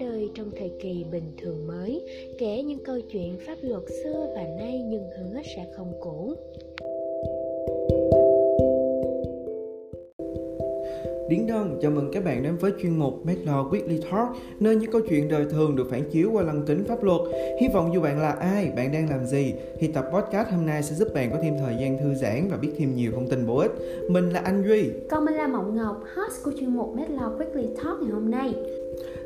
ra đời trong thời kỳ bình thường mới, kể những câu chuyện pháp luật xưa và nay nhưng hứa sẽ không cũ. Điển Đông chào mừng các bạn đến với chuyên mục Medlaw Weekly Talk, nơi những câu chuyện đời thường được phản chiếu qua lăng kính pháp luật. Hy vọng dù bạn là ai, bạn đang làm gì, thì tập podcast hôm nay sẽ giúp bạn có thêm thời gian thư giãn và biết thêm nhiều thông tin bổ ích. Mình là Anh Duy. Còn mình là Mộng Ngọc, host của chuyên mục Medlaw Weekly Talk ngày hôm nay.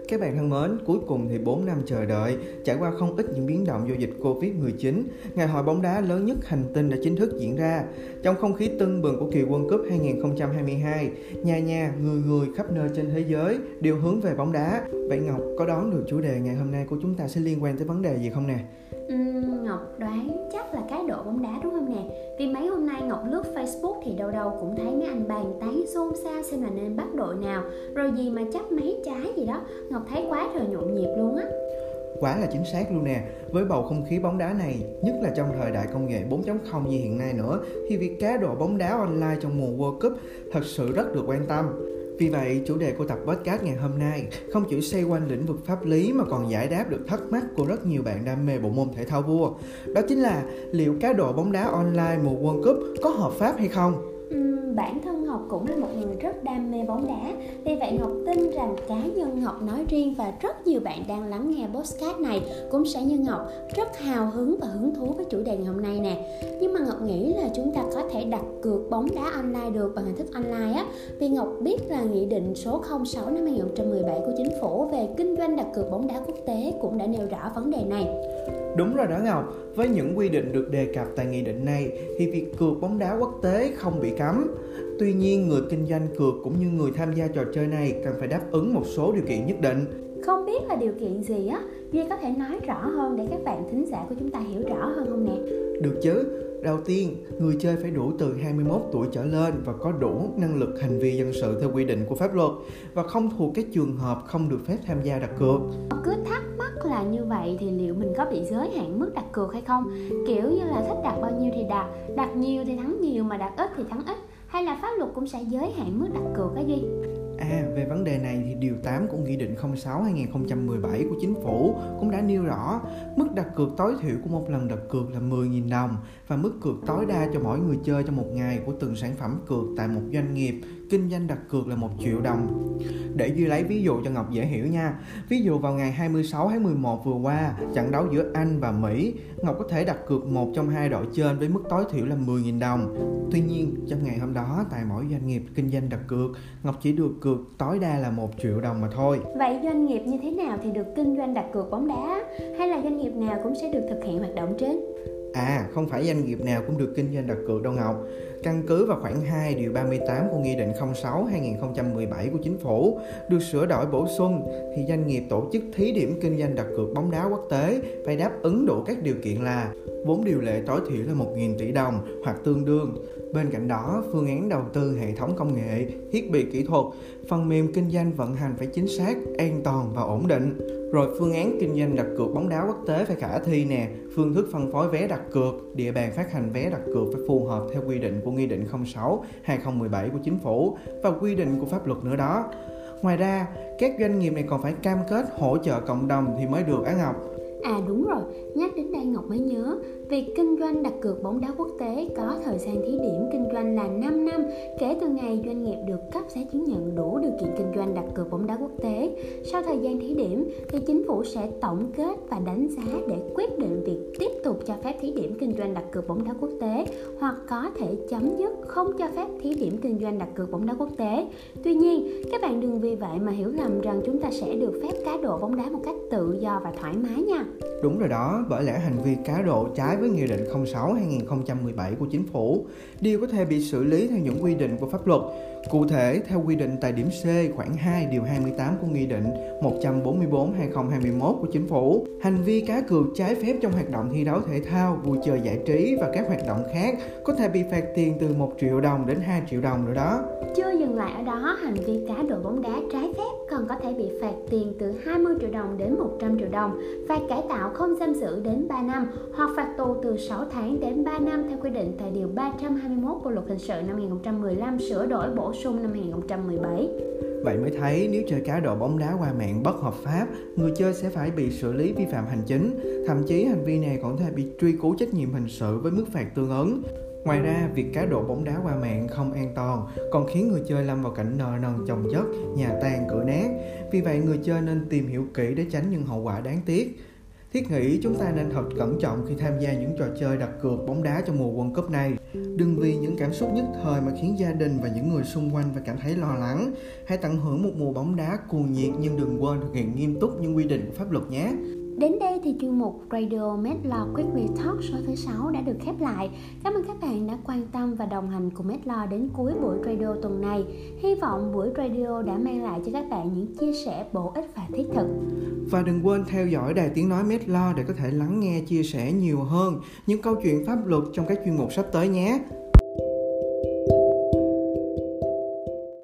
Các bạn thân mến, cuối cùng thì 4 năm chờ đợi, trải qua không ít những biến động do dịch Covid-19, ngày hội bóng đá lớn nhất hành tinh đã chính thức diễn ra. Trong không khí tưng bừng của kỳ World Cup 2022, nhà nhà, người người khắp nơi trên thế giới đều hướng về bóng đá. Vậy Ngọc có đoán được chủ đề ngày hôm nay của chúng ta sẽ liên quan tới vấn đề gì không nè? Ngọc đoán chắc là cái độ bóng đá đúng không nè Vì mấy hôm nay Ngọc lướt Facebook thì đâu đâu cũng thấy mấy anh bàn tán xôn xao xem là nên bắt đội nào Rồi gì mà chắc mấy trái gì đó Ngọc thấy quá trời nhộn nhịp luôn á Quá là chính xác luôn nè Với bầu không khí bóng đá này Nhất là trong thời đại công nghệ 4.0 như hiện nay nữa Thì việc cá độ bóng đá online trong mùa World Cup Thật sự rất được quan tâm vì vậy, chủ đề của tập podcast ngày hôm nay không chỉ xoay quanh lĩnh vực pháp lý mà còn giải đáp được thắc mắc của rất nhiều bạn đam mê bộ môn thể thao vua. Đó chính là liệu cá độ bóng đá online mùa World Cup có hợp pháp hay không? Bản thân Ngọc cũng là một người rất đam mê bóng đá. Vì vậy Ngọc tin rằng cá nhân Ngọc nói riêng và rất nhiều bạn đang lắng nghe podcast này cũng sẽ như Ngọc, rất hào hứng và hứng thú với chủ đề ngày hôm nay nè. Nhưng mà Ngọc nghĩ là chúng ta có thể đặt cược bóng đá online được bằng hình thức online á. Vì Ngọc biết là Nghị định số 06 năm 2017 của Chính phủ về kinh doanh đặt cược bóng đá quốc tế cũng đã nêu rõ vấn đề này. Đúng rồi đó Ngọc, với những quy định được đề cập tại nghị định này thì việc cược bóng đá quốc tế không bị cấm. Tuy nhiên, người kinh doanh cược cũng như người tham gia trò chơi này cần phải đáp ứng một số điều kiện nhất định. Không biết là điều kiện gì á, Duy có thể nói rõ hơn để các bạn thính giả của chúng ta hiểu rõ hơn không nè? Được chứ, Đầu tiên, người chơi phải đủ từ 21 tuổi trở lên và có đủ năng lực hành vi dân sự theo quy định của pháp luật và không thuộc các trường hợp không được phép tham gia đặt cược. Cứ thắc mắc là như vậy thì liệu mình có bị giới hạn mức đặt cược hay không? Kiểu như là thích đặt bao nhiêu thì đặt, đặt nhiều thì thắng nhiều mà đặt ít thì thắng ít hay là pháp luật cũng sẽ giới hạn mức đặt cược cái gì? À, về vấn đề này thì điều 8 của Nghị định 06-2017 của Chính phủ cũng đã nêu rõ mức đặt cược tối thiểu của một lần đặt cược là 10.000 đồng và mức cược tối đa cho mỗi người chơi trong một ngày của từng sản phẩm cược tại một doanh nghiệp kinh doanh đặt cược là một triệu đồng. Để Duy lấy ví dụ cho Ngọc dễ hiểu nha. Ví dụ vào ngày 26 tháng 11 vừa qua, trận đấu giữa Anh và Mỹ, Ngọc có thể đặt cược một trong hai đội trên với mức tối thiểu là 10.000 đồng. Tuy nhiên, trong ngày hôm đó, tại mỗi doanh nghiệp kinh doanh đặt cược, Ngọc chỉ được cược tối đa là một triệu đồng mà thôi. Vậy doanh nghiệp như thế nào thì được kinh doanh đặt cược bóng đá? Hay là doanh nghiệp nào cũng sẽ được thực hiện hoạt động trên? À, không phải doanh nghiệp nào cũng được kinh doanh đặt cược đâu Ngọc. Căn cứ vào khoản 2 điều 38 của Nghị định 06-2017 của Chính phủ được sửa đổi bổ sung thì doanh nghiệp tổ chức thí điểm kinh doanh đặt cược bóng đá quốc tế phải đáp ứng đủ các điều kiện là vốn điều lệ tối thiểu là 1.000 tỷ đồng hoặc tương đương. Bên cạnh đó, phương án đầu tư hệ thống công nghệ, thiết bị kỹ thuật, phần mềm kinh doanh vận hành phải chính xác, an toàn và ổn định rồi phương án kinh doanh đặt cược bóng đá quốc tế phải khả thi nè, phương thức phân phối vé đặt cược, địa bàn phát hành vé đặt cược phải phù hợp theo quy định của Nghị định 06 2017 của Chính phủ và quy định của pháp luật nữa đó. Ngoài ra, các doanh nghiệp này còn phải cam kết hỗ trợ cộng đồng thì mới được án Ngọc. À đúng rồi, nhắc đến đây Ngọc mới nhớ Việc kinh doanh đặt cược bóng đá quốc tế có thời gian thí điểm doanh là 5 năm kể từ ngày doanh nghiệp được cấp giấy chứng nhận đủ điều kiện kinh doanh đặt cược bóng đá quốc tế. Sau thời gian thí điểm thì chính phủ sẽ tổng kết và đánh giá để quyết định việc tiếp tục cho phép thí điểm kinh doanh đặt cược bóng đá quốc tế hoặc có thể chấm dứt không cho phép thí điểm kinh doanh đặt cược bóng đá quốc tế. Tuy nhiên, các bạn đừng vì vậy mà hiểu lầm rằng chúng ta sẽ được phép cá độ bóng đá một cách tự do và thoải mái nha. Đúng rồi đó, bởi lẽ hành vi cá độ trái với Nghị định 06-2017 của Chính phủ điều có thể bị xử lý theo những quy định của pháp luật. Cụ thể, theo quy định tại điểm C khoảng 2 điều 28 của Nghị định 144-2021 của Chính phủ, hành vi cá cược trái phép trong hoạt động thi đấu thể thao, vui chơi giải trí và các hoạt động khác có thể bị phạt tiền từ 1 triệu đồng đến 2 triệu đồng nữa đó. Chưa dừng lại ở đó, hành vi cá độ bóng đá trái phép còn có thể bị phạt tiền từ 20 triệu đồng đến 100 triệu đồng, phạt cải tạo không giam giữ đến 3 năm hoặc phạt tù từ 6 tháng đến 3 năm theo quy định tại Điều 321 Bộ Luật Hình sự năm 2015 sửa đổi bổ sung năm 2017. Vậy mới thấy nếu chơi cá độ bóng đá qua mạng bất hợp pháp, người chơi sẽ phải bị xử lý vi phạm hành chính, thậm chí hành vi này còn có thể bị truy cứu trách nhiệm hình sự với mức phạt tương ứng. Ngoài ra, việc cá độ bóng đá qua mạng không an toàn còn khiến người chơi lâm vào cảnh nợ nần chồng chất, nhà tan cửa nát. Vì vậy, người chơi nên tìm hiểu kỹ để tránh những hậu quả đáng tiếc. Thiết nghĩ chúng ta nên thật cẩn trọng khi tham gia những trò chơi đặt cược bóng đá trong mùa World Cup này. Đừng vì những cảm xúc nhất thời mà khiến gia đình và những người xung quanh phải cảm thấy lo lắng. Hãy tận hưởng một mùa bóng đá cuồng nhiệt nhưng đừng quên thực hiện nghiêm túc những quy định của pháp luật nhé. Đến đây thì chuyên mục Radio Medlaw Quickly Talk số thứ 6 đã được khép lại. Cảm ơn các bạn đã quan tâm và đồng hành cùng Medlaw đến cuối buổi radio tuần này. Hy vọng buổi radio đã mang lại cho các bạn những chia sẻ bổ ích và thiết thực. Và đừng quên theo dõi đài tiếng nói Medlaw để có thể lắng nghe, chia sẻ nhiều hơn những câu chuyện pháp luật trong các chuyên mục sắp tới nhé.